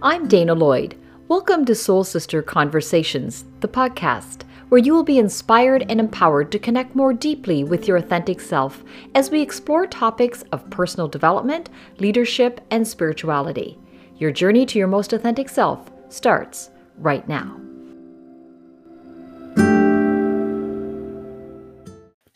I'm Dana Lloyd. Welcome to Soul Sister Conversations, the podcast, where you will be inspired and empowered to connect more deeply with your authentic self as we explore topics of personal development, leadership, and spirituality. Your journey to your most authentic self starts right now.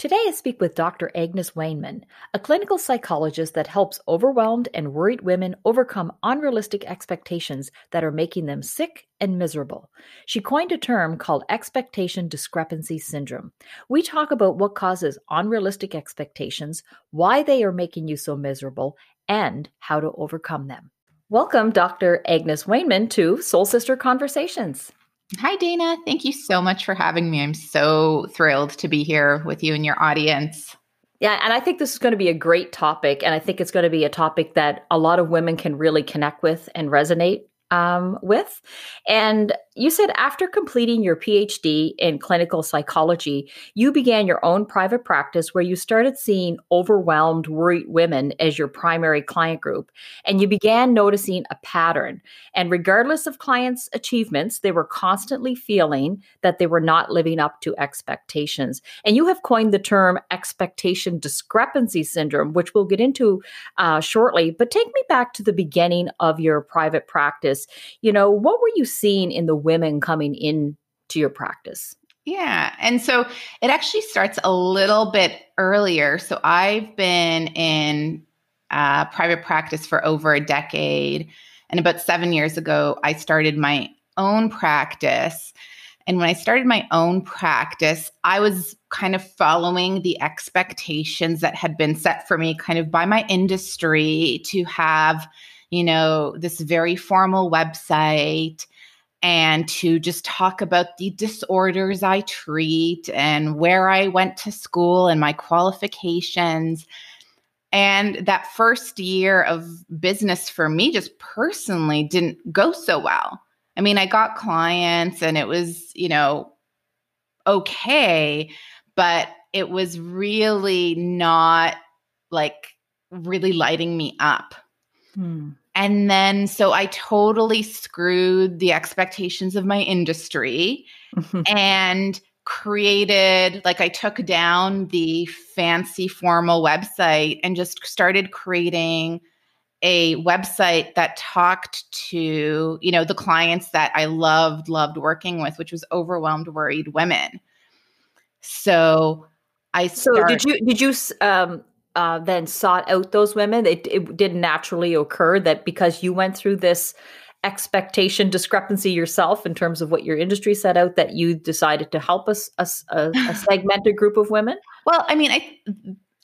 Today, I speak with Dr. Agnes Wainman, a clinical psychologist that helps overwhelmed and worried women overcome unrealistic expectations that are making them sick and miserable. She coined a term called expectation discrepancy syndrome. We talk about what causes unrealistic expectations, why they are making you so miserable, and how to overcome them. Welcome, Dr. Agnes Wainman, to Soul Sister Conversations. Hi, Dana. Thank you so much for having me. I'm so thrilled to be here with you and your audience. Yeah, and I think this is going to be a great topic. And I think it's going to be a topic that a lot of women can really connect with and resonate um, with. And you said after completing your PhD in clinical psychology, you began your own private practice where you started seeing overwhelmed, worried women as your primary client group. And you began noticing a pattern. And regardless of clients' achievements, they were constantly feeling that they were not living up to expectations. And you have coined the term expectation discrepancy syndrome, which we'll get into uh, shortly. But take me back to the beginning of your private practice. You know, what were you seeing in the women coming in to your practice? Yeah. And so it actually starts a little bit earlier. So I've been in uh, private practice for over a decade. And about seven years ago, I started my own practice. And when I started my own practice, I was kind of following the expectations that had been set for me kind of by my industry to have, you know, this very formal website and to just talk about the disorders I treat and where I went to school and my qualifications. And that first year of business for me, just personally, didn't go so well. I mean, I got clients and it was, you know, okay, but it was really not like really lighting me up. Hmm. And then, so I totally screwed the expectations of my industry and created, like, I took down the fancy formal website and just started creating a website that talked to, you know, the clients that I loved, loved working with, which was overwhelmed, worried women. So I so did you did you um uh, then sought out those women? It, it didn't naturally occur that because you went through this expectation discrepancy yourself in terms of what your industry set out that you decided to help us a, a, a segmented group of women? Well, I mean, I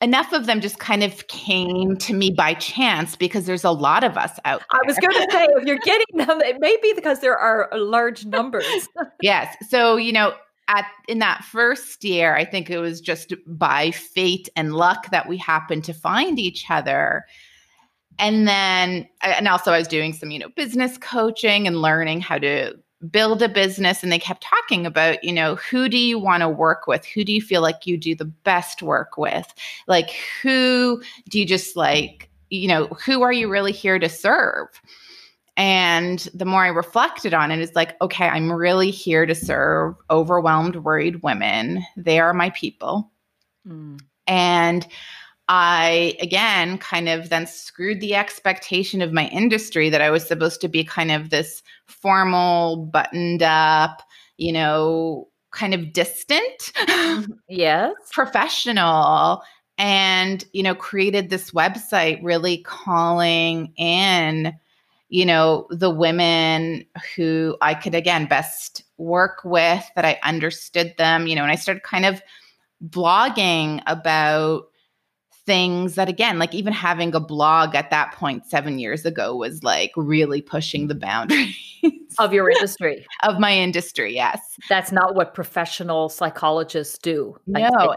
enough of them just kind of came to me by chance because there's a lot of us out there. I was going to say, if you're getting them, it may be because there are large numbers. yes. So, you know, at in that first year, I think it was just by fate and luck that we happened to find each other. And then and also I was doing some, you know, business coaching and learning how to build a business and they kept talking about, you know, who do you want to work with? Who do you feel like you do the best work with? Like who do you just like, you know, who are you really here to serve? And the more I reflected on it, it's like, okay, I'm really here to serve overwhelmed, worried women. They are my people. Mm. And I, again, kind of then screwed the expectation of my industry that I was supposed to be kind of this formal, buttoned up, you know, kind of distant. yes. Professional. And, you know, created this website really calling in you know, the women who I could again best work with, that I understood them, you know, and I started kind of blogging about things that again like even having a blog at that point 7 years ago was like really pushing the boundaries of your industry. of my industry yes. That's not what professional psychologists do. No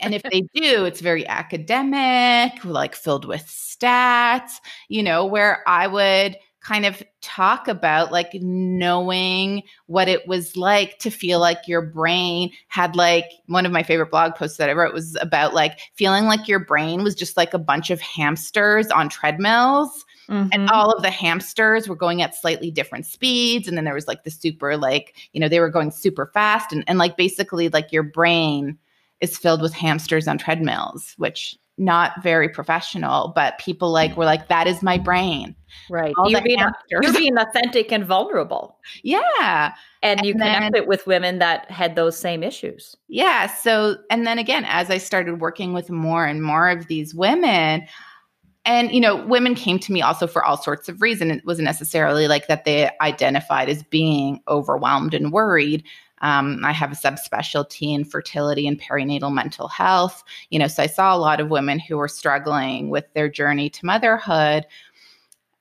and if they do, it's very academic, like filled with stats, you know, where I would kind of talk about like knowing what it was like to feel like your brain had like one of my favorite blog posts that I wrote was about like feeling like your brain was just like a bunch of hamsters on treadmills. Mm-hmm. And all of the hamsters were going at slightly different speeds. And then there was like the super, like, you know, they were going super fast. And, and like basically, like your brain is filled with hamsters on treadmills, which not very professional, but people like were like, that is my brain. Right. you're being, you're being authentic and vulnerable. Yeah. And, and you then, connect it with women that had those same issues. Yeah. So, and then again, as I started working with more and more of these women, and you know women came to me also for all sorts of reasons it wasn't necessarily like that they identified as being overwhelmed and worried um, I have a subspecialty in fertility and perinatal mental health. You know, so I saw a lot of women who were struggling with their journey to motherhood.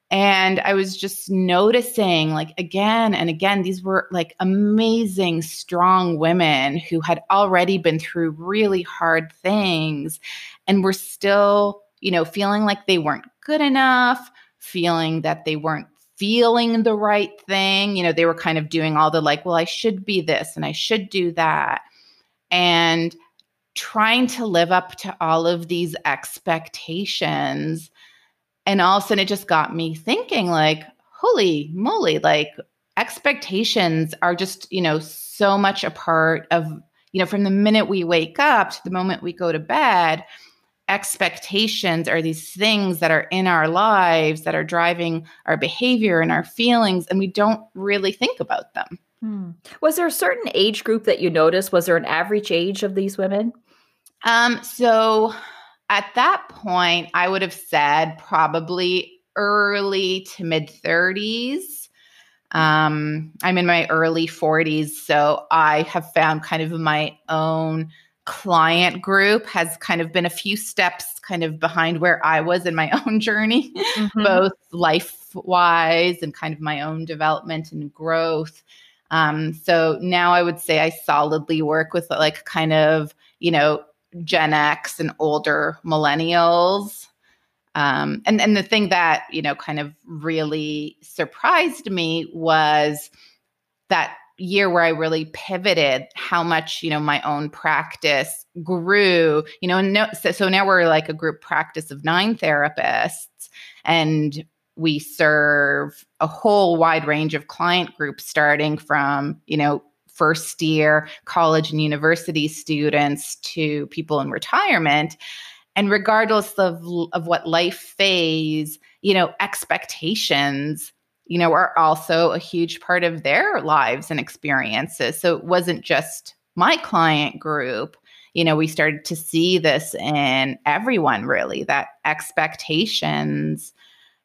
And I was just noticing, like, again and again, these were like amazing, strong women who had already been through really hard things and were still, you know, feeling like they weren't good enough, feeling that they weren't feeling the right thing. You know, they were kind of doing all the like, well, I should be this and I should do that. And trying to live up to all of these expectations. And all of a sudden it just got me thinking, like, holy moly, like expectations are just, you know, so much a part of, you know, from the minute we wake up to the moment we go to bed expectations are these things that are in our lives that are driving our behavior and our feelings, and we don't really think about them. Hmm. Was there a certain age group that you noticed? Was there an average age of these women? Um, so at that point, I would have said probably early to mid 30s. Um, I'm in my early 40s, so I have found kind of my own client group has kind of been a few steps kind of behind where I was in my own journey, mm-hmm. both life wise and kind of my own development and growth. Um, so now I would say I solidly work with like kind of, you know, Gen X and older millennials. Um, and, and the thing that, you know, kind of really surprised me was that year where I really pivoted how much, you know, my own practice grew, you know, and no, so, so now we're like a group practice of nine therapists and we serve a whole wide range of client groups starting from, you know, first year college and university students to people in retirement. And regardless of of what life phase you know expectations you know, are also a huge part of their lives and experiences. So it wasn't just my client group. You know, we started to see this in everyone really that expectations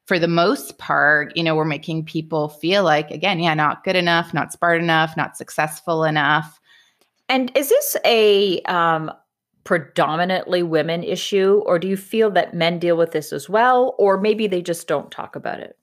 for the most part, you know, we're making people feel like, again, yeah, not good enough, not smart enough, not successful enough. And is this a um, predominantly women issue, or do you feel that men deal with this as well, or maybe they just don't talk about it?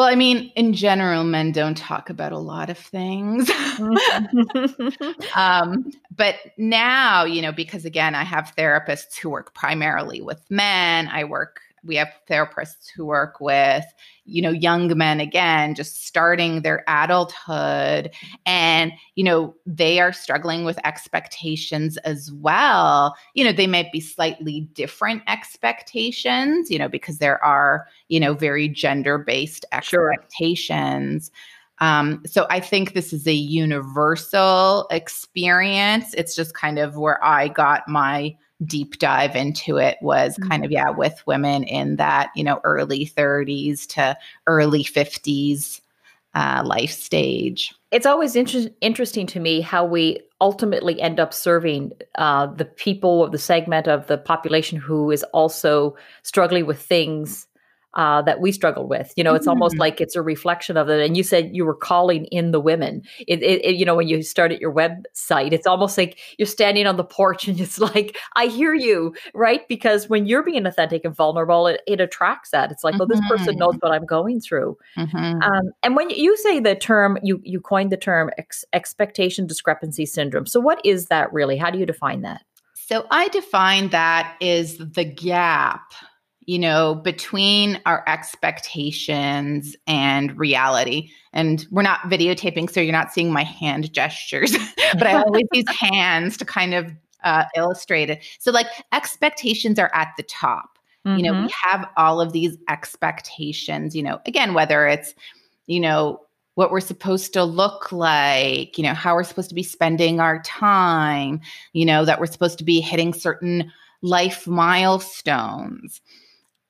Well, I mean, in general, men don't talk about a lot of things. um, but now, you know, because again, I have therapists who work primarily with men, I work we have therapists who work with you know young men again just starting their adulthood and you know they are struggling with expectations as well you know they might be slightly different expectations you know because there are you know very gender based expectations sure. Um, so I think this is a universal experience. It's just kind of where I got my deep dive into it was mm-hmm. kind of yeah with women in that you know early 30s to early 50s uh, life stage it's always inter- interesting to me how we ultimately end up serving uh, the people of the segment of the population who is also struggling with things uh, that we struggle with. You know, it's mm-hmm. almost like it's a reflection of it. And you said you were calling in the women. It, it, it, you know, when you started your website, it's almost like you're standing on the porch and it's like, I hear you, right? Because when you're being authentic and vulnerable, it, it attracts that. It's like, mm-hmm. oh, this person knows mm-hmm. what I'm going through. Mm-hmm. Um, and when you say the term, you you coined the term ex- expectation discrepancy syndrome. So what is that really? How do you define that? So I define that is the gap you know, between our expectations and reality. And we're not videotaping, so you're not seeing my hand gestures, but I always use hands to kind of uh, illustrate it. So, like, expectations are at the top. Mm-hmm. You know, we mm-hmm. have all of these expectations, you know, again, whether it's, you know, what we're supposed to look like, you know, how we're supposed to be spending our time, you know, that we're supposed to be hitting certain life milestones.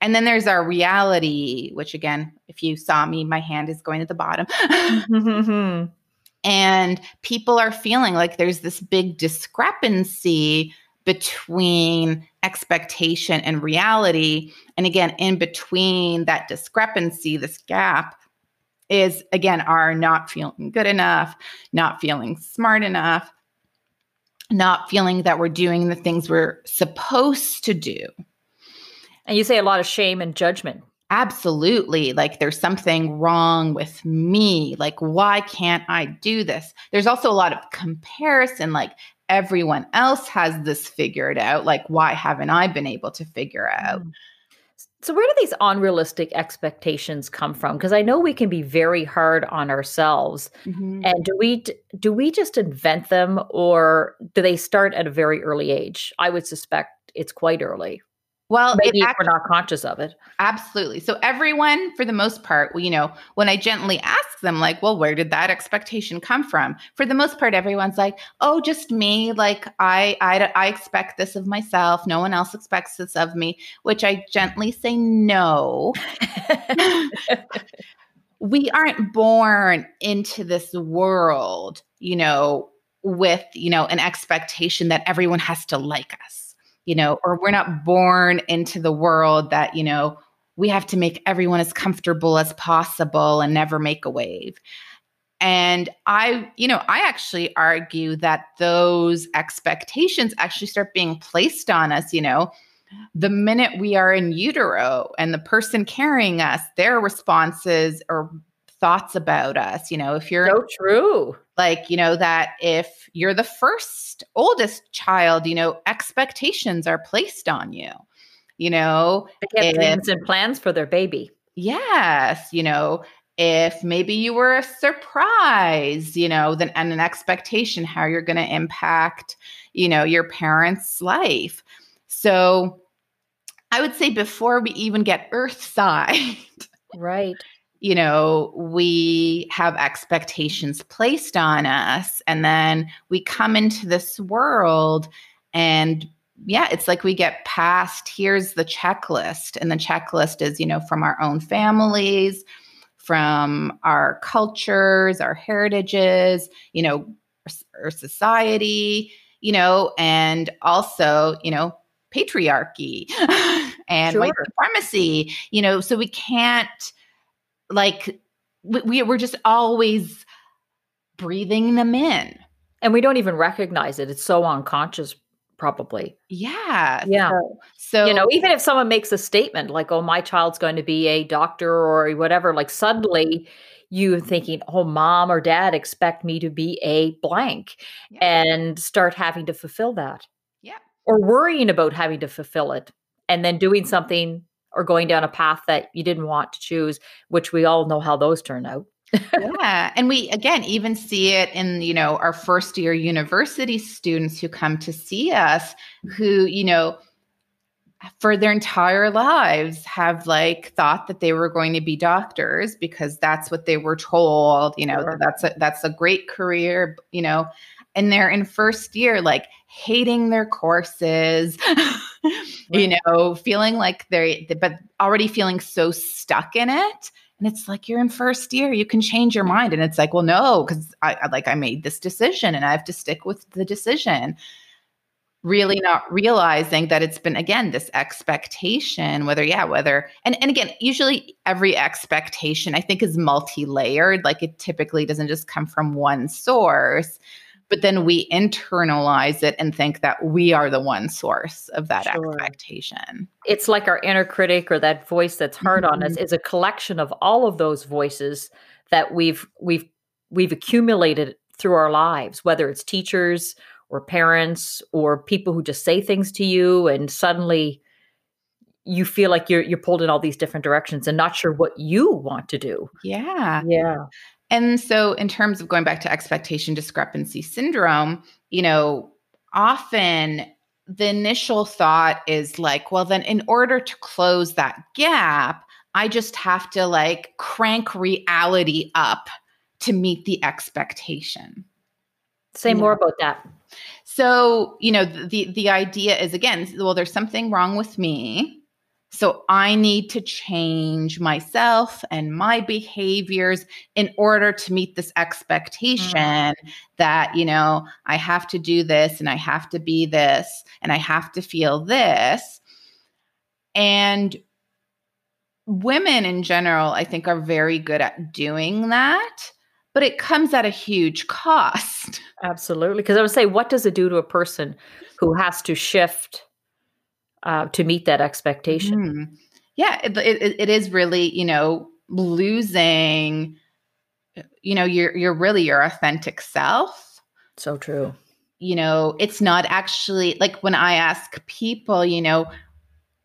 And then there's our reality, which again, if you saw me, my hand is going at the bottom. Mm-hmm. and people are feeling like there's this big discrepancy between expectation and reality. And again, in between that discrepancy, this gap is again, our not feeling good enough, not feeling smart enough, not feeling that we're doing the things we're supposed to do. And you say a lot of shame and judgment. Absolutely. Like there's something wrong with me. Like, why can't I do this? There's also a lot of comparison. Like, everyone else has this figured out. Like, why haven't I been able to figure out? Mm. So, where do these unrealistic expectations come from? Because I know we can be very hard on ourselves. Mm-hmm. And do we do we just invent them, or do they start at a very early age? I would suspect it's quite early. Well, maybe act- we're not conscious of it. Absolutely. So everyone, for the most part, you know, when I gently ask them, like, "Well, where did that expectation come from?" For the most part, everyone's like, "Oh, just me. Like, I, I, I expect this of myself. No one else expects this of me." Which I gently say, "No." we aren't born into this world, you know, with you know an expectation that everyone has to like us you know, or we're not born into the world that, you know, we have to make everyone as comfortable as possible and never make a wave. And I, you know, I actually argue that those expectations actually start being placed on us, you know, the minute we are in utero and the person carrying us, their responses or thoughts about us. You know, if you're so true, like, you know, that if you're the first oldest child, you know, expectations are placed on you, you know, they dreams and plans for their baby. Yes. You know, if maybe you were a surprise, you know, then and an expectation how you're going to impact, you know, your parents' life. So I would say before we even get earthside. Right you know, we have expectations placed on us. And then we come into this world and yeah, it's like we get past here's the checklist. And the checklist is, you know, from our own families, from our cultures, our heritages, you know, our, our society, you know, and also, you know, patriarchy and sure. white supremacy, you know, so we can't like we, we're just always breathing them in. And we don't even recognize it. It's so unconscious probably. Yeah. Yeah. So, so, you know even if someone makes a statement like oh my child's going to be a doctor or whatever like suddenly you thinking oh mom or dad expect me to be a blank yeah. and start having to fulfill that. Yeah. Or worrying about having to fulfill it and then doing something or going down a path that you didn't want to choose, which we all know how those turn out. yeah. And we, again, even see it in, you know, our first year university students who come to see us who, you know, for their entire lives have like thought that they were going to be doctors because that's what they were told, you know, sure. that's a, that's a great career, you know, and they're in first year like hating their courses you know feeling like they're but already feeling so stuck in it. And it's like you're in first year you can change your mind. And it's like well no because I, I like i made this decision and i have to stick with the decision. Really not realizing that it's been again this expectation whether yeah whether and and again usually every expectation i think is multi-layered. Like it typically doesn't just come from one source but then we internalize it and think that we are the one source of that sure. expectation. It's like our inner critic or that voice that's hard mm-hmm. on us mm-hmm. is a collection of all of those voices that we've we've we've accumulated through our lives, whether it's teachers or parents or people who just say things to you and suddenly you feel like you're you're pulled in all these different directions and not sure what you want to do. Yeah. Yeah. And so, in terms of going back to expectation discrepancy syndrome, you know, often the initial thought is like, well, then in order to close that gap, I just have to like crank reality up to meet the expectation. Say more about that. So, you know, the the idea is again, well, there's something wrong with me. So I need to change myself and my behaviors in order to meet this expectation mm. that, you know, I have to do this and I have to be this and I have to feel this. And women in general, I think, are very good at doing that, but it comes at a huge cost. Absolutely. Because I would say, what does it do to a person who has to shift? Uh, to meet that expectation. Mm. Yeah, it, it, it is really, you know, losing, you know, you're you're really your authentic self. So true. You know, it's not actually like when I ask people, you know,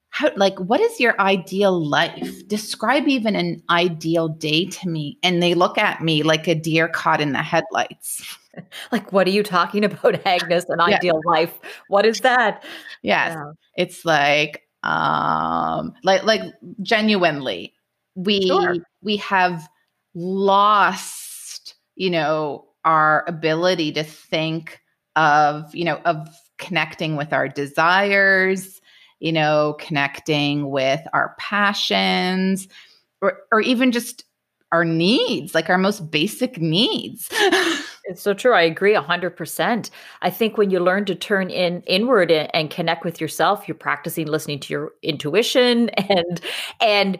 how like what is your ideal life? Describe even an ideal day to me. And they look at me like a deer caught in the headlights. like, what are you talking about, Agnes? An yeah. ideal life? What is that? Yes. Yeah. It's like, um, like, like genuinely, we sure. we have lost, you know, our ability to think of, you know, of connecting with our desires, you know, connecting with our passions, or, or even just our needs, like our most basic needs. It's so true. I agree 100%. I think when you learn to turn in inward and connect with yourself, you're practicing listening to your intuition and and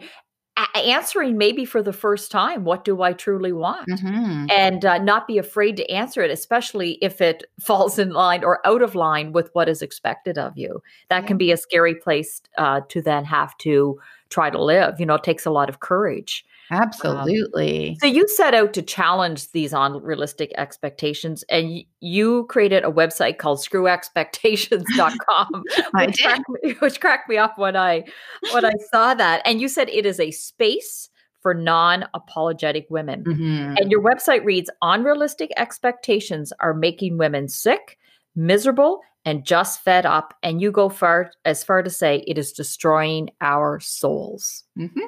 answering maybe for the first time what do i truly want mm-hmm. and uh, not be afraid to answer it especially if it falls in line or out of line with what is expected of you that yeah. can be a scary place uh, to then have to try to live you know it takes a lot of courage Absolutely. Um, so you set out to challenge these unrealistic expectations and y- you created a website called screwexpectations.com which, cracked me, which cracked me up when I when I saw that. And you said it is a space for non-apologetic women. Mm-hmm. And your website reads unrealistic expectations are making women sick, miserable, and just fed up. And you go far as far to say it is destroying our souls. Mm-hmm.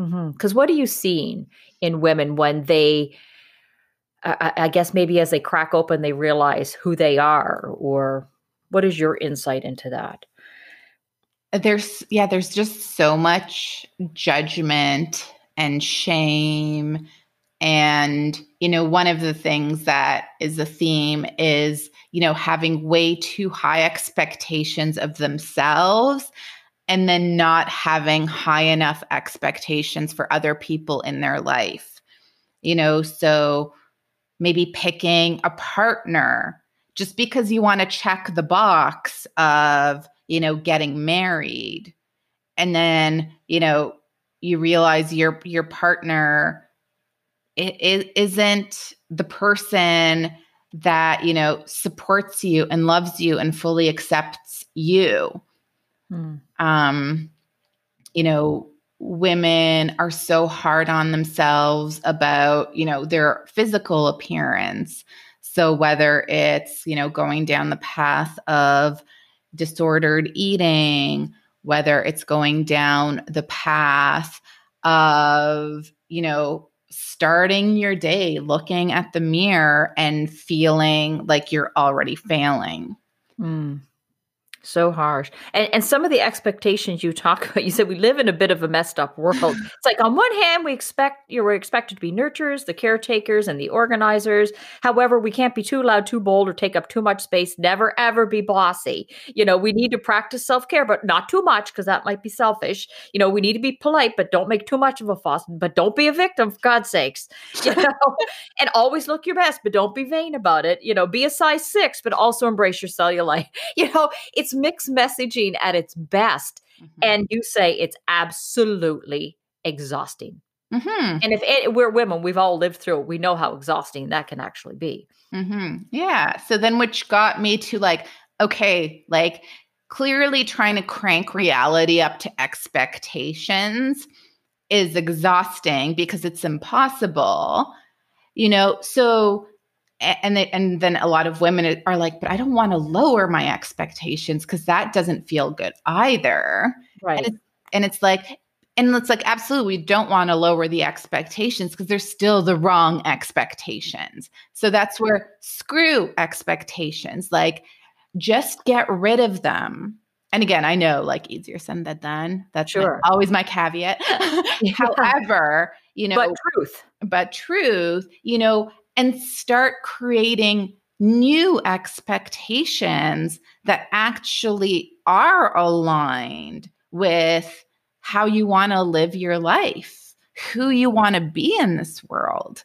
Because mm-hmm. what are you seeing in women when they, I, I, guess maybe as they crack open, they realize who they are, or what is your insight into that? There's, yeah, there's just so much judgment and shame. And, you know, one of the things that is a theme is, you know, having way too high expectations of themselves and then not having high enough expectations for other people in their life. You know, so maybe picking a partner just because you want to check the box of, you know, getting married. And then, you know, you realize your your partner it, isn't the person that, you know, supports you and loves you and fully accepts you Mm. Um, you know, women are so hard on themselves about, you know, their physical appearance. So whether it's, you know, going down the path of disordered eating, whether it's going down the path of, you know, starting your day looking at the mirror and feeling like you're already failing. Mm. So harsh. And and some of the expectations you talk about, you said we live in a bit of a messed up world. it's like on one hand, we expect you are expected to be nurturers, the caretakers, and the organizers. However, we can't be too loud, too bold, or take up too much space. Never ever be bossy. You know, we need to practice self-care, but not too much, because that might be selfish. You know, we need to be polite, but don't make too much of a fuss. But don't be a victim, for God's sakes. You know, and always look your best, but don't be vain about it. You know, be a size six, but also embrace your cellulite. You know, it's it's mixed messaging at its best. Mm-hmm. And you say it's absolutely exhausting. Mm-hmm. And if it, we're women, we've all lived through it. We know how exhausting that can actually be. Mm-hmm. Yeah. So then, which got me to like, okay, like clearly trying to crank reality up to expectations is exhausting because it's impossible. You know, so and they, and then a lot of women are like, but I don't want to lower my expectations because that doesn't feel good either. Right. And it's, and it's like, and it's like, absolutely, we don't want to lower the expectations because they're still the wrong expectations. So that's where screw expectations, like just get rid of them. And again, I know like easier said than done. That's sure. always my caveat. However, you know, but truth, but truth, you know, and start creating new expectations that actually are aligned with how you want to live your life, who you want to be in this world.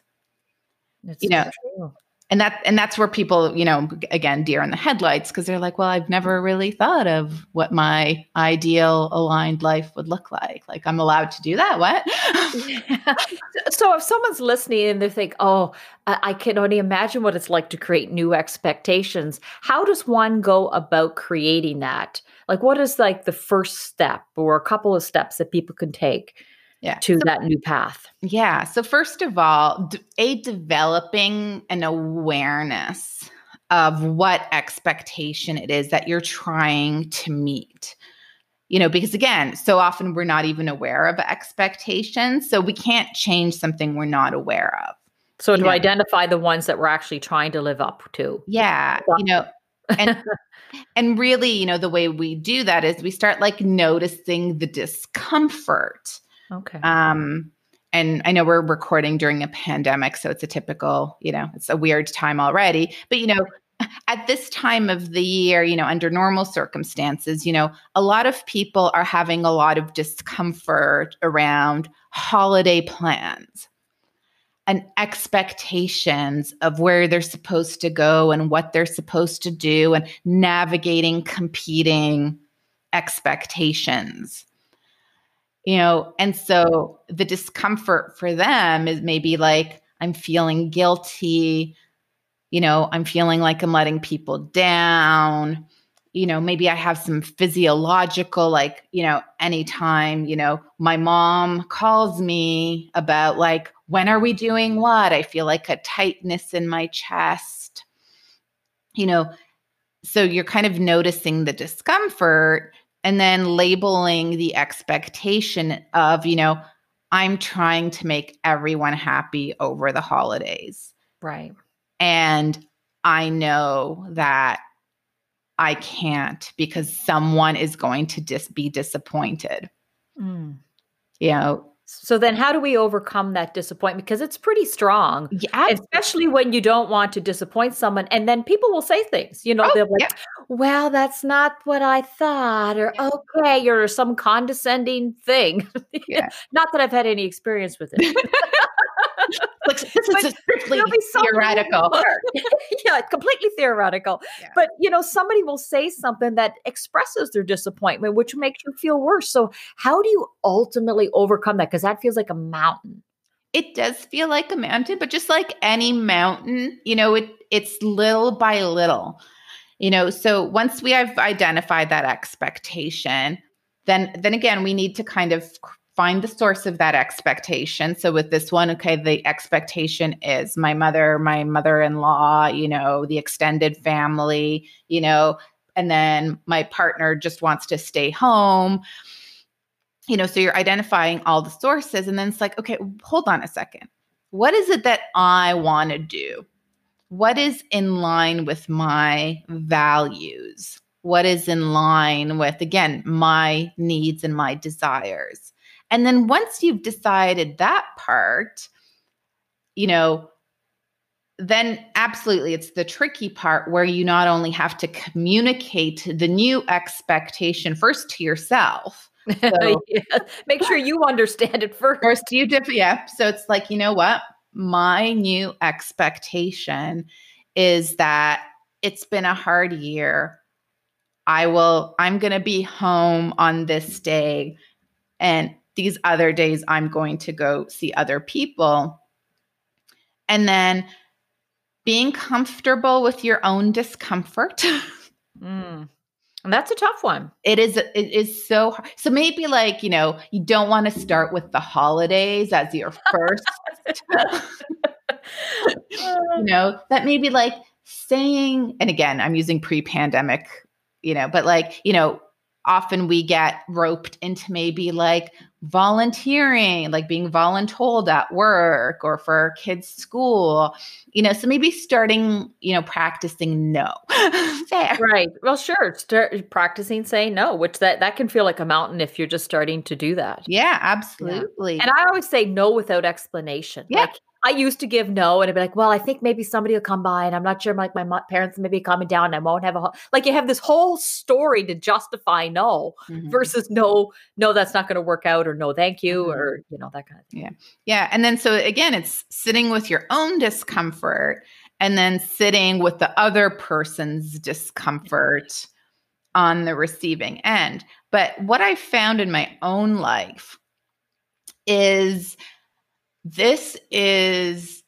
That's you know, true and that and that's where people you know again deer in the headlights because they're like well i've never really thought of what my ideal aligned life would look like. Like i'm allowed to do that? What? So if someone's listening and they think oh i can only imagine what it's like to create new expectations how does one go about creating that? Like what is like the first step or a couple of steps that people can take yeah. to so, that new path? Yeah. So, first of all, a developing an awareness of what expectation it is that you're trying to meet. You know, because again, so often we're not even aware of expectations. So, we can't change something we're not aware of. So, to know? identify the ones that we're actually trying to live up to. Yeah. You know, and and really, you know, the way we do that is we start like noticing the discomfort Okay. Um, and I know we're recording during a pandemic, so it's a typical, you know, it's a weird time already. But, you know, at this time of the year, you know, under normal circumstances, you know, a lot of people are having a lot of discomfort around holiday plans and expectations of where they're supposed to go and what they're supposed to do and navigating competing expectations you know and so the discomfort for them is maybe like i'm feeling guilty you know i'm feeling like i'm letting people down. You know maybe i have some physiological like you know anytime you know my mom calls me about like when are we doing what? I feel like a tightness in my chest. You know so you're kind of noticing the discomfort and then labeling the expectation of, you know, I'm trying to make everyone happy over the holidays. Right. And I know that I can't because someone is going to dis- be disappointed. Mm. You know, so then how do we overcome that disappointment? Because it's pretty strong. Yeah. Especially when you don't want to disappoint someone. And then people will say things, you know, oh, they're like, yeah. well, that's not what I thought, or okay, or some condescending thing. Yeah. not that I've had any experience with it. like, this is strictly theoretical. yeah, completely theoretical. Yeah. But you know, somebody will say something that expresses their disappointment, which makes you feel worse. So, how do you ultimately overcome that? Because that feels like a mountain. It does feel like a mountain, but just like any mountain, you know, it it's little by little. You know, so once we have identified that expectation, then then again we need to kind of find the source of that expectation. So with this one, okay, the expectation is my mother, my mother-in-law, you know, the extended family, you know, and then my partner just wants to stay home. You know, so you're identifying all the sources and then it's like, okay, hold on a second. What is it that I want to do? What is in line with my values? What is in line with, again, my needs and my desires? And then once you've decided that part, you know, then absolutely it's the tricky part where you not only have to communicate the new expectation first to yourself. So, yeah. Make sure you understand it first. First, you dip, yeah. So it's like, you know what? My new expectation is that it's been a hard year. I will, I'm going to be home on this day. And these other days I'm going to go see other people. And then being comfortable with your own discomfort. mm. that's a tough one. It is it is so hard. So maybe like, you know, you don't want to start with the holidays as your first you know, that maybe like saying and again, I'm using pre-pandemic, you know, but like, you know, often we get roped into maybe like volunteering, like being voluntold at work or for kids' school, you know, so maybe starting, you know, practicing no. right. Well, sure. Start practicing saying no, which that that can feel like a mountain if you're just starting to do that. Yeah, absolutely. Yeah. And I always say no without explanation. Yeah. Like I used to give no, and I'd be like, "Well, I think maybe somebody will come by, and I'm not sure. Like my parents may be coming down, and I won't have a ho-. like." You have this whole story to justify no mm-hmm. versus no, no, that's not going to work out, or no, thank you, mm-hmm. or you know that kind of thing. Yeah, yeah, and then so again, it's sitting with your own discomfort, and then sitting with the other person's discomfort on the receiving end. But what I found in my own life is this is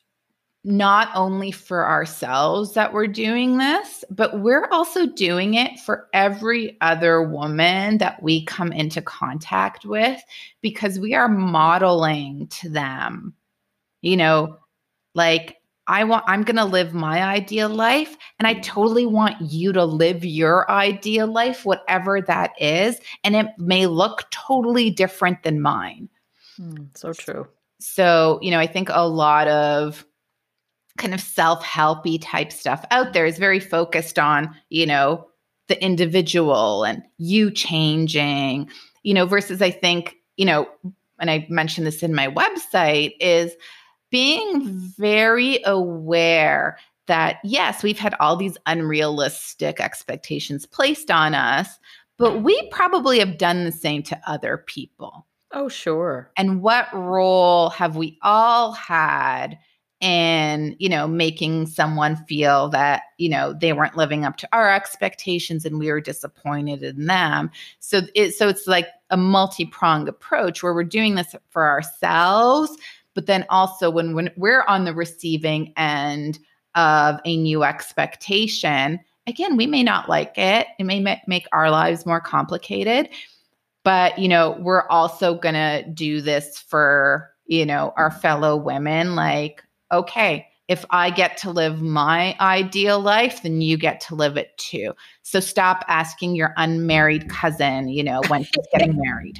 not only for ourselves that we're doing this, but we're also doing it for every other woman that we come into contact with because we are modeling to them, you know, like, I want, I'm going to live my ideal life. And I totally want you to live your ideal life, whatever that is. And it may look totally different than mine. Mm, so true. So, you know, I think a lot of kind of self-helpy type stuff out there is very focused on, you know, the individual and you changing, you know, versus I think, you know, and I mentioned this in my website is being very aware that yes, we've had all these unrealistic expectations placed on us, but we probably have done the same to other people. Oh, sure. And what role have we all had in, you know, making someone feel that, you know, they weren't living up to our expectations and we were disappointed in them. So it so it's like a multi-pronged approach where we're doing this for ourselves, but then also when, when we're on the receiving end of a new expectation, again, we may not like it. It may make our lives more complicated but you know we're also going to do this for you know our fellow women like okay if i get to live my ideal life then you get to live it too. So stop asking your unmarried cousin you know when she's getting married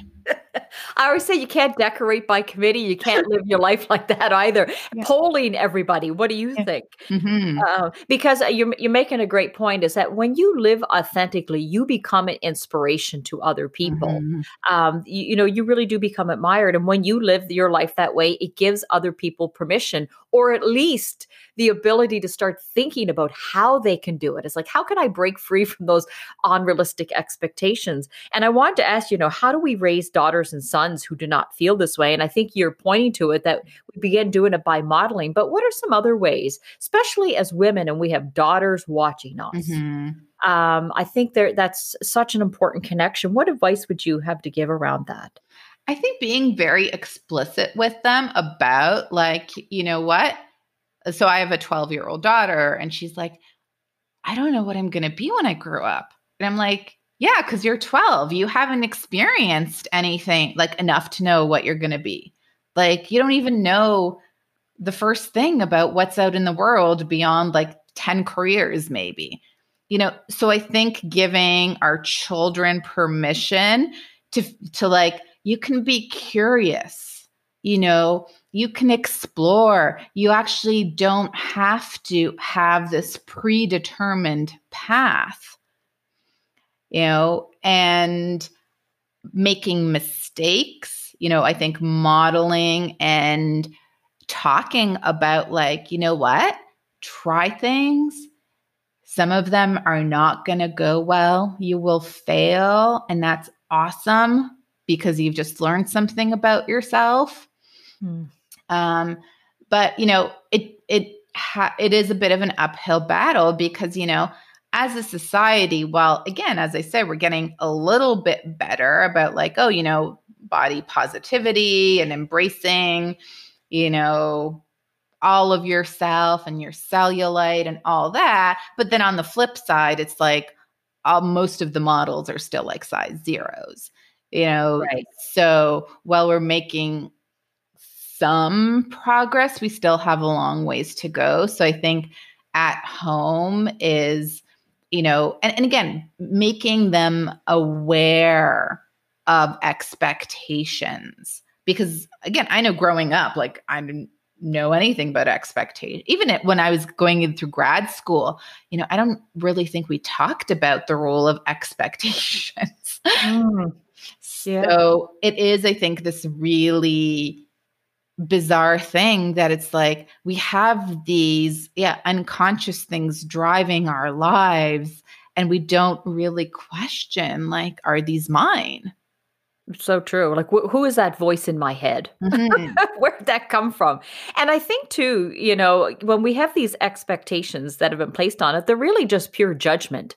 I always say you can't decorate by committee. You can't live your life like that either. Yeah. Polling everybody. What do you yeah. think? Mm-hmm. Uh, because you're, you're making a great point is that when you live authentically, you become an inspiration to other people. Mm-hmm. Um, you, you know, you really do become admired. And when you live your life that way, it gives other people permission or at least the ability to start thinking about how they can do it. It's like, how can I break free from those unrealistic expectations? And I want to ask, you know, how do we raise daughters and sons who do not feel this way? And I think you're pointing to it that we begin doing it by modeling. But what are some other ways, especially as women and we have daughters watching us? Mm-hmm. Um, I think there that's such an important connection. What advice would you have to give around that? I think being very explicit with them about, like, you know what? So I have a 12 year old daughter, and she's like, I don't know what I'm going to be when I grow up. And I'm like, yeah, because you're 12. You haven't experienced anything like enough to know what you're going to be. Like, you don't even know the first thing about what's out in the world beyond like 10 careers, maybe. You know, so I think giving our children permission to to like you can be curious, you know, you can explore. You actually don't have to have this predetermined path, you know, and making mistakes. You know, I think modeling and talking about, like, you know what, try things. Some of them are not going to go well. You will fail, and that's awesome because you've just learned something about yourself. Hmm. Um, but you know, it it ha- it is a bit of an uphill battle because you know, as a society, while again, as I said, we're getting a little bit better about like, oh, you know, body positivity and embracing, you know, all of yourself and your cellulite and all that. But then on the flip side, it's like, all, most of the models are still like size zeros, you know. Right. So while we're making some progress, we still have a long ways to go. So I think at home is, you know, and, and again, making them aware of expectations. Because again, I know growing up, like I didn't know anything about expectation. Even when I was going in through grad school, you know, I don't really think we talked about the role of expectations. Mm, yeah. So it is, I think, this really bizarre thing that it's like we have these yeah unconscious things driving our lives and we don't really question like are these mine? So true. Like wh- who is that voice in my head? Mm-hmm. where did that come from? And i think too you know when we have these expectations that have been placed on it they're really just pure judgment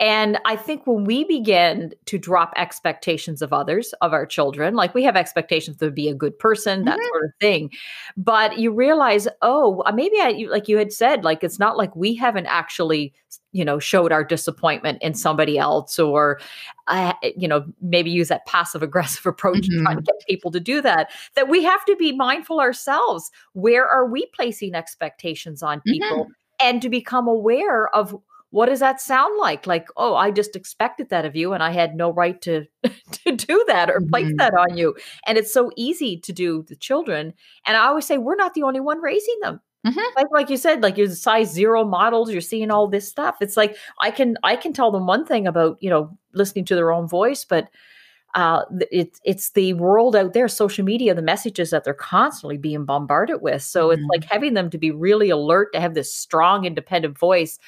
and I think when we begin to drop expectations of others, of our children, like we have expectations to be a good person, that mm-hmm. sort of thing. But you realize, oh, uh, maybe I, like you had said, like it's not like we haven't actually, you know, showed our disappointment in somebody else or, uh, you know, maybe use that passive aggressive approach mm-hmm. trying to get people to do that. That we have to be mindful ourselves. Where are we placing expectations on people? Mm-hmm. And to become aware of what does that sound like like oh i just expected that of you and i had no right to to do that or place mm-hmm. that on you and it's so easy to do the children and i always say we're not the only one raising them mm-hmm. like like you said like you're size zero models you're seeing all this stuff it's like i can i can tell them one thing about you know listening to their own voice but uh, it's it's the world out there, social media, the messages that they're constantly being bombarded with. So mm-hmm. it's like having them to be really alert to have this strong, independent voice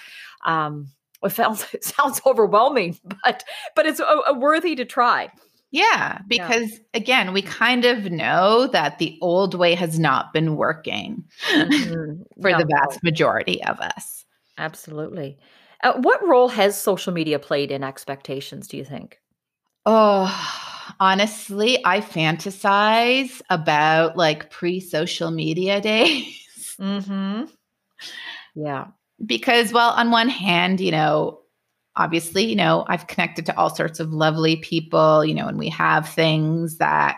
um, it, felt, it sounds overwhelming, but but it's a, a worthy to try. Yeah, because yeah. again, we kind of know that the old way has not been working mm-hmm. for no. the vast majority of us. Absolutely. Uh, what role has social media played in expectations, do you think? Oh, honestly, I fantasize about like pre social media days. Mm-hmm. Yeah because well on one hand you know obviously you know i've connected to all sorts of lovely people you know and we have things that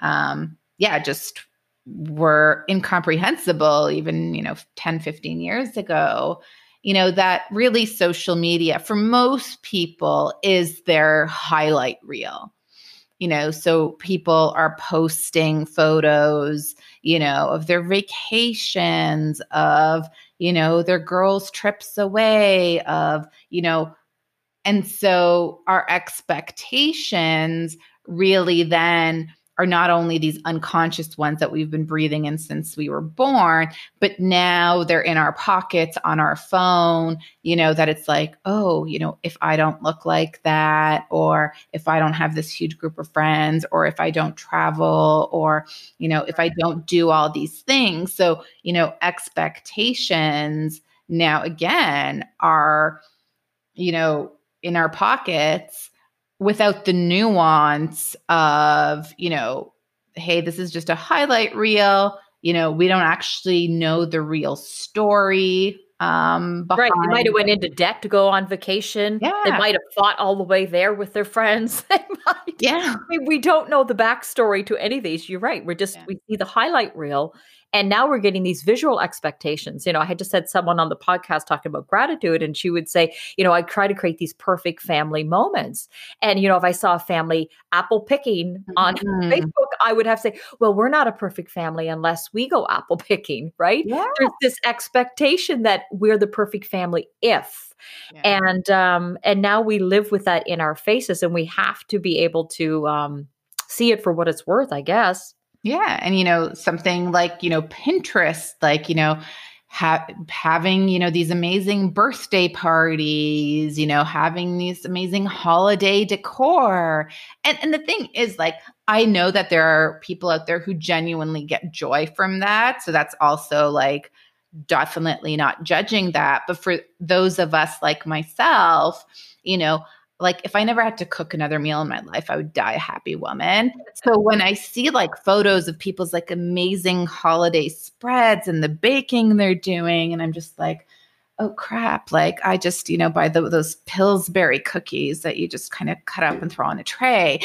um yeah just were incomprehensible even you know 10 15 years ago. You know that really social media for most people is their highlight reel. You know so people are posting photos you know of their vacations of you know, their girls' trips away, of, you know, and so our expectations really then are not only these unconscious ones that we've been breathing in since we were born, but now they're in our pockets on our phone, you know, that it's like, oh, you know, if I don't look like that, or if I don't have this huge group of friends, or if I don't travel, or, you know, if I don't do all these things. So, you know, expectations now again are, you know, in our pockets without the nuance of, you know, hey, this is just a highlight reel. You know, we don't actually know the real story. Um, right. They might have went into debt to go on vacation. Yeah. They might have fought all the way there with their friends. they might. Yeah. I mean, we don't know the backstory to any of these. You're right. We're just, yeah. we see the highlight reel and now we're getting these visual expectations. You know, I had just had someone on the podcast talking about gratitude, and she would say, you know, I try to create these perfect family moments. And, you know, if I saw a family apple picking on mm-hmm. Facebook, I would have to say, well, we're not a perfect family unless we go apple picking, right? Yeah. There's this expectation that we're the perfect family if. Yeah. And um, and now we live with that in our faces, and we have to be able to um, see it for what it's worth, I guess. Yeah. And, you know, something like, you know, Pinterest, like, you know, ha- having, you know, these amazing birthday parties, you know, having these amazing holiday decor. And, and the thing is, like, I know that there are people out there who genuinely get joy from that. So that's also like, definitely not judging that. But for those of us like myself, you know, like if I never had to cook another meal in my life, I would die a happy woman. So when I see like photos of people's like amazing holiday spreads and the baking they're doing, and I'm just like, oh crap, like I just, you know, buy the, those Pillsbury cookies that you just kind of cut up and throw on a tray.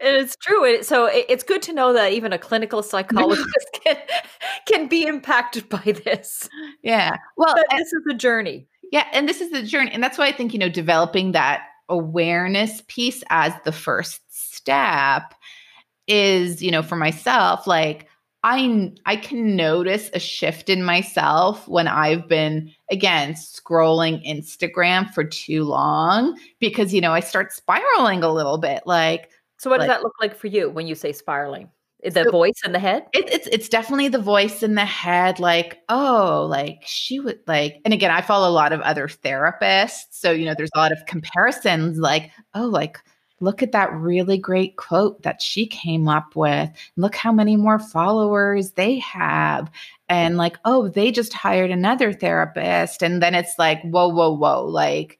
And it's true. So it's good to know that even a clinical psychologist can can be impacted by this. Yeah. Well, this is a journey. Yeah, and this is the journey, and that's why I think you know developing that awareness piece as the first step is you know for myself like I I can notice a shift in myself when I've been again scrolling Instagram for too long because you know I start spiraling a little bit like so what like, does that look like for you when you say spiraling so voice in the head it, it's it's definitely the voice in the head like oh like she would like and again I follow a lot of other therapists so you know there's a lot of comparisons like oh like look at that really great quote that she came up with. Look how many more followers they have. And like, oh, they just hired another therapist. And then it's like, whoa, whoa, whoa. Like,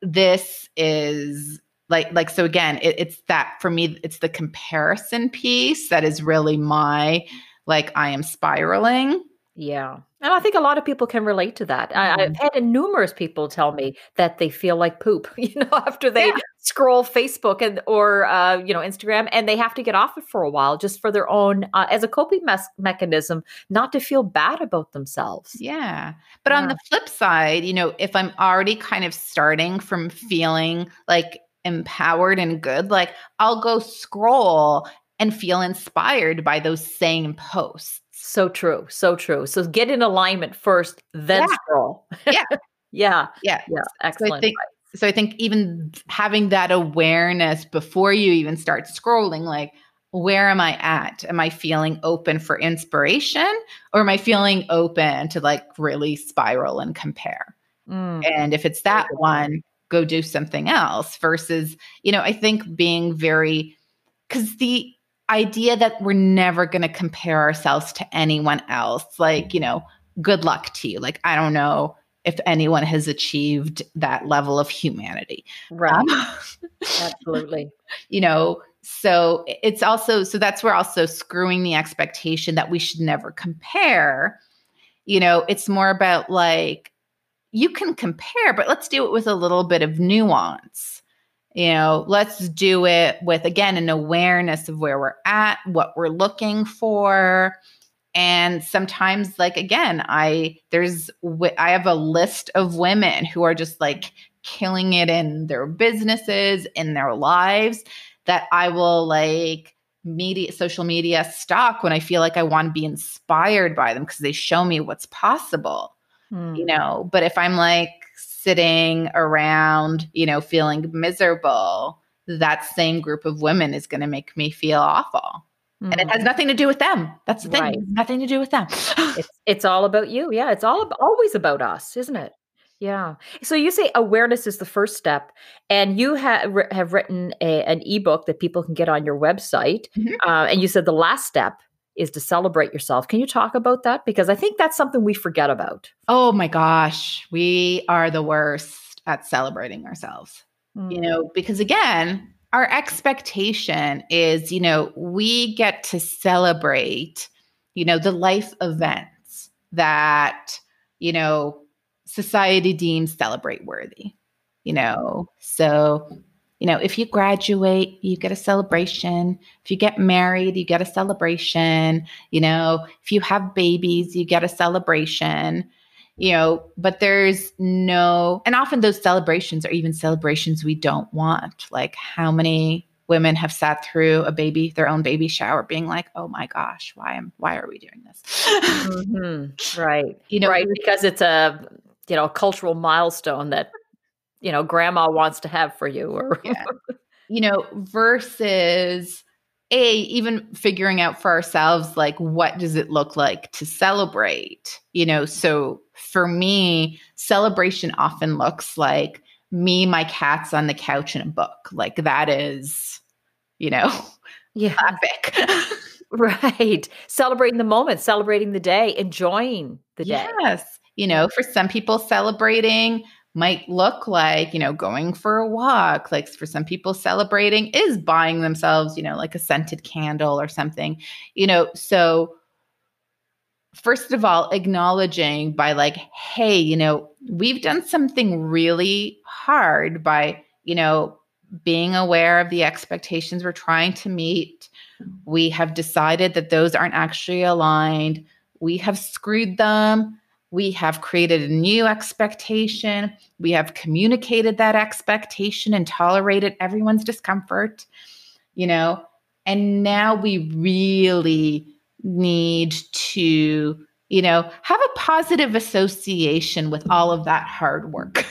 this is like like so again it, it's that for me it's the comparison piece that is really my like i am spiraling yeah and I think a lot of people can relate to that. I, have mm-hmm. had numerous people tell me that they feel like poop, you know, after they yeah. scroll Facebook and or uh, you know Instagram, and they have to get off it for a while just for their own uh, as a coping mes- mechanism, not to feel bad about themselves. Yeah, but yeah. on the flip side, you know, if I'm already kind of starting from feeling like empowered and good, like I'll go scroll and feel inspired by those same posts. So true. So true. So get in alignment first, then yeah. scroll. Yeah. yeah. Yeah. Yeah. Excellent. So I, think, so I think even having that awareness before you even start scrolling, like, where am I at? Am I feeling open for inspiration or am I feeling open to like really spiral and compare? Mm. And if it's that one, go do something else versus, you know, I think being very, because the idea that we're never going to compare ourselves to anyone else, like, you know, good luck to you. Like, I don't know if anyone has achieved that level of humanity. Right. Um, Absolutely. You know, so it's also, so that's where also screwing the expectation that we should never compare. You know, it's more about like, you can compare, but let's do it with a little bit of nuance. You know let's do it with again an awareness of where we're at what we're looking for. And sometimes like again i there's i have a list of women who are just like killing it in their businesses in their lives that i will like media social media stock when i feel like i want to be inspired by them because they show me what's possible hmm. you know but if i'm like sitting around, you know, feeling miserable, that same group of women is going to make me feel awful. Mm-hmm. And it has mm-hmm. nothing to do with them. That's the thing. Right. Nothing to do with them. it's, it's all about you. Yeah. It's all always about us, isn't it? Yeah. So you say awareness is the first step, and you have have written a, an ebook that people can get on your website. Mm-hmm. Uh, and you said the last step is to celebrate yourself. Can you talk about that? Because I think that's something we forget about. Oh my gosh, we are the worst at celebrating ourselves. Mm. You know, because again, our expectation is, you know, we get to celebrate, you know, the life events that, you know, society deems celebrate worthy, you know. So you know, if you graduate, you get a celebration. If you get married, you get a celebration. You know, if you have babies, you get a celebration. You know, but there's no, and often those celebrations are even celebrations we don't want. Like, how many women have sat through a baby, their own baby shower, being like, "Oh my gosh, why am, why are we doing this?" mm-hmm. Right, you know, right, because it's a you know a cultural milestone that you know grandma wants to have for you or yeah. you know versus a even figuring out for ourselves like what does it look like to celebrate you know? So for me celebration often looks like me my cats on the couch in a book like that is you know yeah. epic right. Celebrating the moment celebrating the day enjoying the day. Yes. You know for some people celebrating might look like, you know, going for a walk. Like for some people, celebrating is buying themselves, you know, like a scented candle or something, you know. So first of all, acknowledging by like, hey, you know, we've done something really hard by, you know, being aware of the expectations we're trying to meet. We have decided that those aren't actually aligned. We have screwed them. We have created a new expectation. We have communicated that expectation and tolerated everyone's discomfort, you know, and now we really need to, you know, have a positive association with all of that hard work.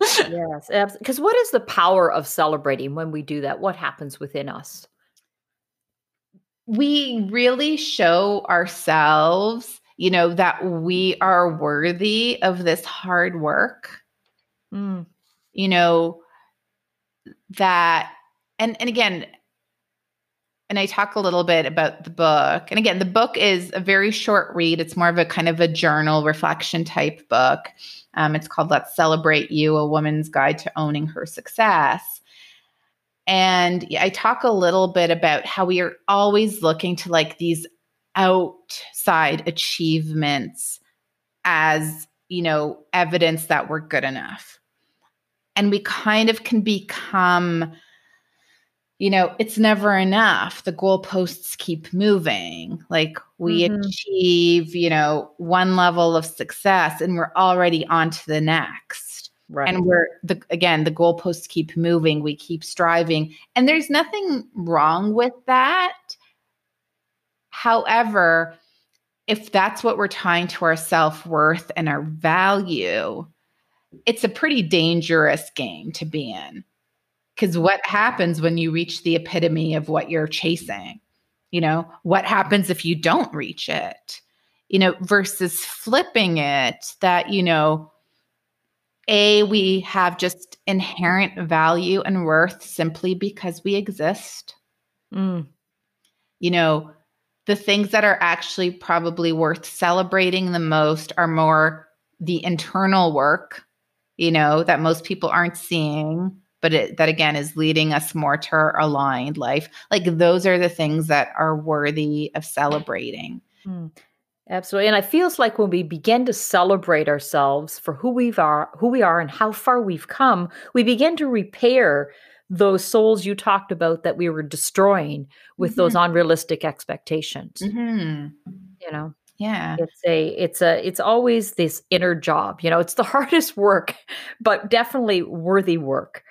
yes, because what is the power of celebrating when we do that? What happens within us? We really show ourselves, you know, that we are worthy of this hard work. Mm. You know, that and and again, and I talk a little bit about the book. And again, the book is a very short read. It's more of a kind of a journal reflection type book. Um, it's called Let's Celebrate You A Woman's Guide to Owning Her Success. And I talk a little bit about how we are always looking to like these outside achievements as, you know, evidence that we're good enough. And we kind of can become you know, it's never enough. The goalposts keep moving. Like we mm-hmm. achieve, you know, one level of success and we're already on to the next. Right. And we're the again, the goalposts keep moving. We keep striving. And there's nothing wrong with that. However, if that's what we're tying to our self-worth and our value, it's a pretty dangerous game to be in because what happens when you reach the epitome of what you're chasing? You know, what happens if you don't reach it? You know, versus flipping it that, you know, a, we have just inherent value and worth simply because we exist. Mm. You know, the things that are actually probably worth celebrating the most are more the internal work, you know, that most people aren't seeing but it, that again is leading us more to our aligned life. Like those are the things that are worthy of celebrating. Mm, absolutely. And it feels like when we begin to celebrate ourselves for who we are, who we are and how far we've come, we begin to repair those souls you talked about that we were destroying with mm-hmm. those unrealistic expectations. Mm-hmm. You know? yeah it's a it's a it's always this inner job you know it's the hardest work but definitely worthy work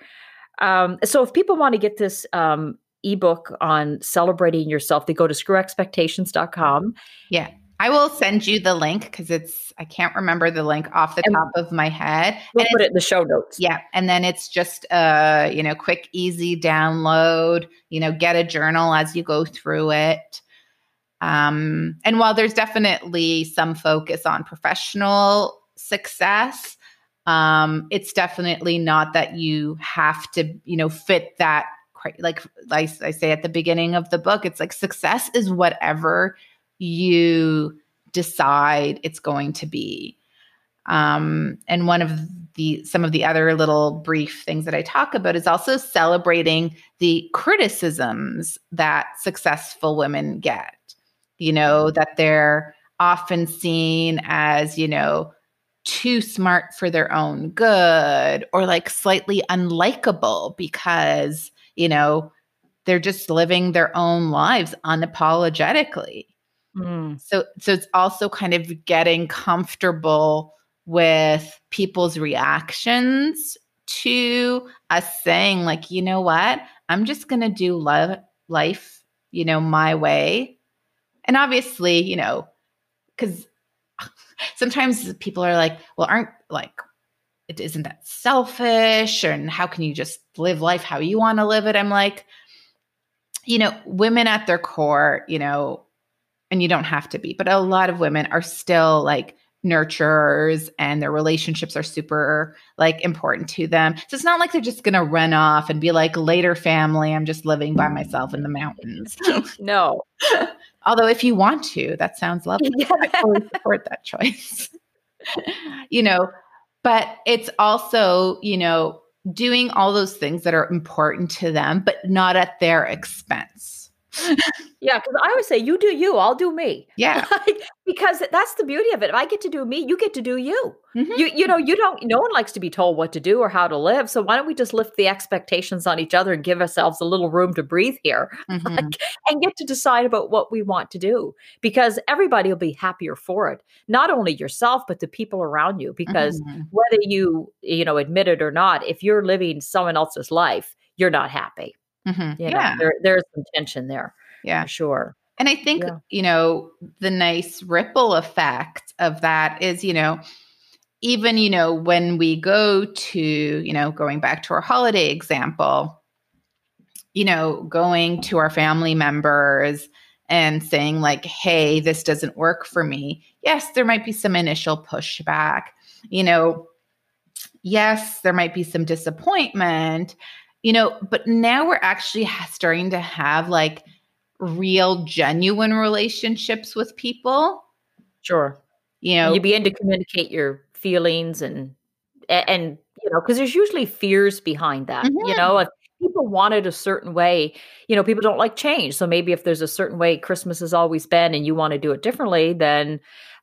um, so if people want to get this um, ebook on celebrating yourself, they go to screwexpectations.com. Yeah. I will send you the link because it's I can't remember the link off the and top of my head. We'll and put it in the show notes. Yeah, and then it's just a you know quick, easy download. You know, get a journal as you go through it. Um, and while there's definitely some focus on professional success, um, it's definitely not that you have to, you know, fit that. Like, like I say at the beginning of the book, it's like success is whatever you decide it's going to be. Um, and one of the some of the other little brief things that I talk about is also celebrating the criticisms that successful women get. You know that they're often seen as you know too smart for their own good or like slightly unlikable because, you know, they're just living their own lives unapologetically. Mm. So so it's also kind of getting comfortable with people's reactions to us saying like, you know what? I'm just going to do love life, you know, my way. And obviously, you know, cuz sometimes people are like, well, aren't like, it isn't that selfish? And how can you just live life how you want to live it? I'm like, you know, women at their core, you know, and you don't have to be, but a lot of women are still like nurturers and their relationships are super like important to them. So it's not like they're just going to run off and be like later family, I'm just living by myself in the mountains. no. Although if you want to, that sounds lovely. Yeah. I fully support that choice. you know, but it's also, you know, doing all those things that are important to them, but not at their expense. Yeah, because I always say, "You do you, I'll do me." Yeah. Like, because that's the beauty of it. If I get to do me, you get to do you. Mhm. You you know, you don't no one likes to be told what to do or how to live. So why don't we just lift the expectations on each other and give ourselves a little room to breathe here Mhm. and get to decide about what we want to do because everybody will be happier for it. Not only yourself, but the people around you because Mhm. whether you, you know, admit it or not, if you're living someone else's life, you're not happy. Mhm. You know, Yeah. there there's some tension there Yeah. sure. And I think, Yeah. you know, the nice ripple effect of that is, you know, even, you know, when we go to, you know, going back to our holiday example, you know, going to our family members and saying, like, hey, this doesn't work for me. Yes, there might be some initial pushback. You know, yes, there might be some disappointment, you know, but now we're actually starting to have like, real genuine relationships with people Sure. you know you begin to communicate your feelings and and you know because there's usually fears behind that you Mhm. know if people want it a certain way you know people don't like change so maybe if there's a certain way christmas has always been and you want to do it differently then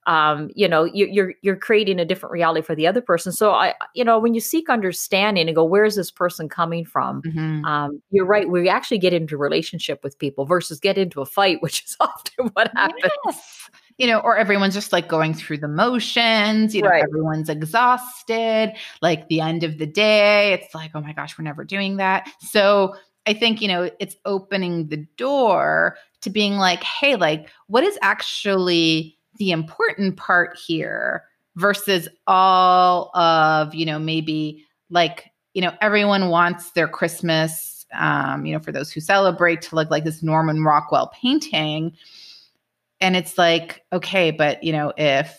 um you know you, you're you're creating a different reality for the other person so i you know when you seek understanding and go where's this person coming from Mhm. um, you're right. We actually get into relationship with people versus get into a fight, which is often what happens. Yes. you know or everyone's just like going through the motions you know Right. everyone's exhausted like the end of the day it's like oh my gosh we're never doing that so i think you know it's opening the door to being like hey like what is actually the important part here versus all of you know maybe like you know everyone wants their christmas um you know for those who celebrate to look like this norman rockwell painting. And it's like okay but you know if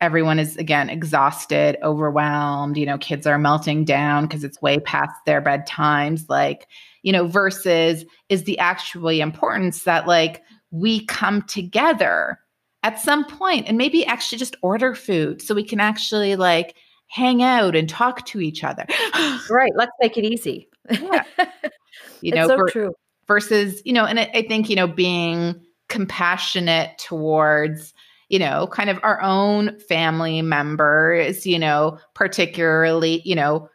everyone is again exhausted overwhelmed you know kids are melting down because it's way past their bedtimes like you know versus is the actually importance that like we come together at some point and maybe actually just order food so we can actually like hang out and talk to each other Right. Let's make it easy. Yeah. you know so ver- true. versus you know and I, I think you know being compassionate towards you know kind of our own family members you know particularly you know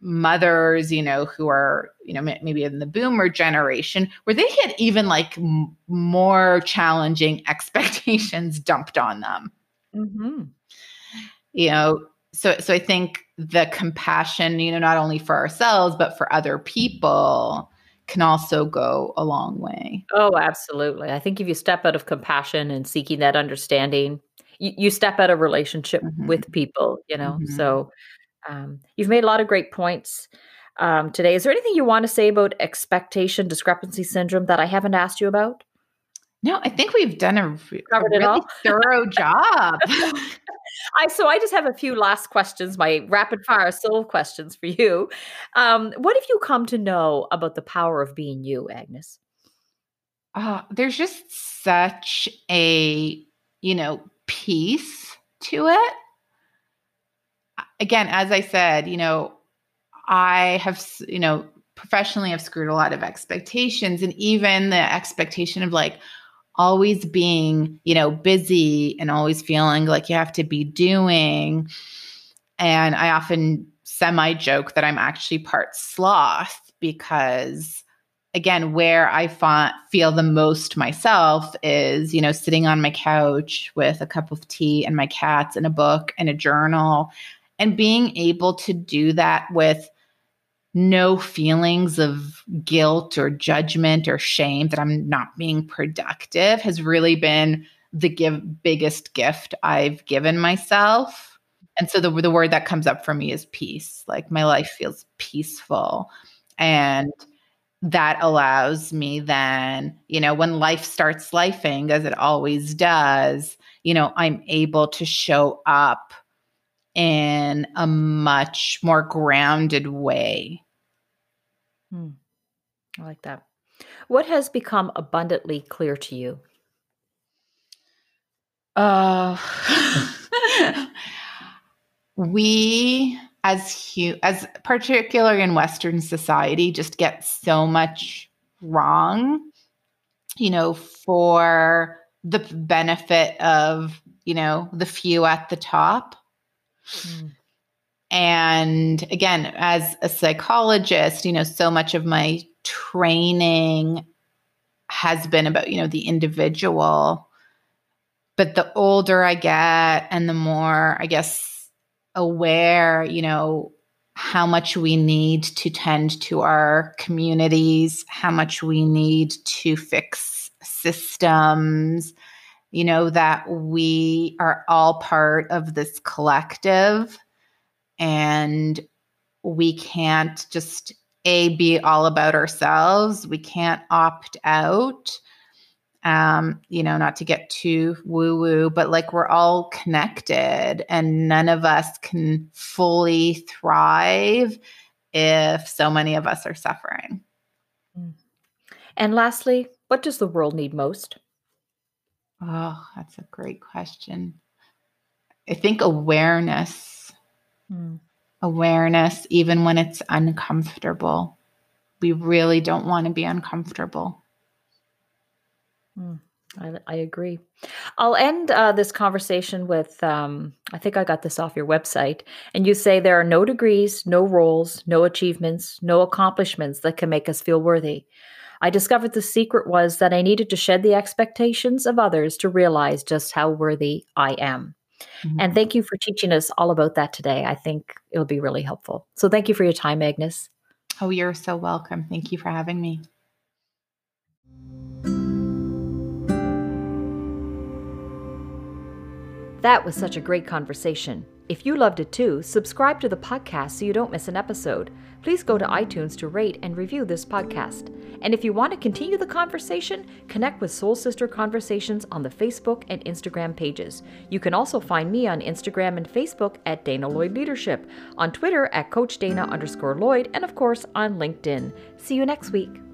mothers you know who are you know maybe in the boomer generation where they had even like m- more challenging expectations dumped on them hmm you know so so i think the compassion you know not only for ourselves but for other people can also go a long way Oh, absolutely. I think if you step out of compassion and seeking that understanding, you, you step out of relationship Mhm. with people, you know. Mhm. So um, you've made a lot of great points um, today. Is there anything you want to say about expectation discrepancy syndrome that I haven't asked you about? no i think we've done a, re- a really all? thorough job I so I just have a few last questions, my rapid fire soul questions for you. Um, what have you come to know about the power of being you, Agnes? uh, there's just such a you know peace to it again as i said you know i have you know professionally i've screwed a lot of expectations and even the expectation of like always being you know busy and always feeling like you have to be doing. And i often semi joke that i'm actually part sloth because again where i fa- feel the most myself is you know sitting on my couch with a cup of tea and my cats and a book and a journal and being able to do that with no feelings of guilt or judgment or shame that i'm not being productive has really been the give biggest gift i've given myself. And so the, the word that comes up for me is peace. Like my life feels peaceful. And that allows me then you know when life starts lifing as it always does you know i'm able to show up in a much more grounded way Hmm. I like that. What has become abundantly clear to you? uh we as hu- as particularly in western society just get so much wrong you know, for the benefit of, you know, the few at the top. Mm. And again, as a psychologist, you know, so much of my training has been about, you know, the individual. But the older I get and the more, I guess, aware, you know, how much we need to tend to our communities, how much we need to fix systems, you know, that we are all part of this collective and we can't just a be all about ourselves. We can't opt out um you know not to get too woo woo but like we're all connected and none of us can fully thrive if so many of us are suffering. Mm. and lastly what does the world need most oh that's a great question i think awareness Mm. Awareness, even when it's uncomfortable. We really don't want to be uncomfortable. Mm. I, I, agree. I'll end uh, this conversation with um, I think I got this off your website. And you say there are no degrees, no roles, no achievements, no accomplishments that can make us feel worthy. I discovered the secret was that I needed to shed the expectations of others to realize just how worthy I am. Mm-hmm. And thank you for teaching us all about that today. I think it'll be really helpful. So thank you for your time, Agnes. Oh, you're so welcome. Thank you for having me. That was such a great conversation. If you loved it too, subscribe to the podcast so you don't miss an episode. Please go to iTunes to rate and review this podcast. And if you want to continue the conversation, connect with Soul Sister Conversations on the Facebook and Instagram pages. You can also find me on Instagram and Facebook at Dana Lloyd Leadership, on Twitter at Coach Dana underscore Lloyd, and of course on LinkedIn. See you next week.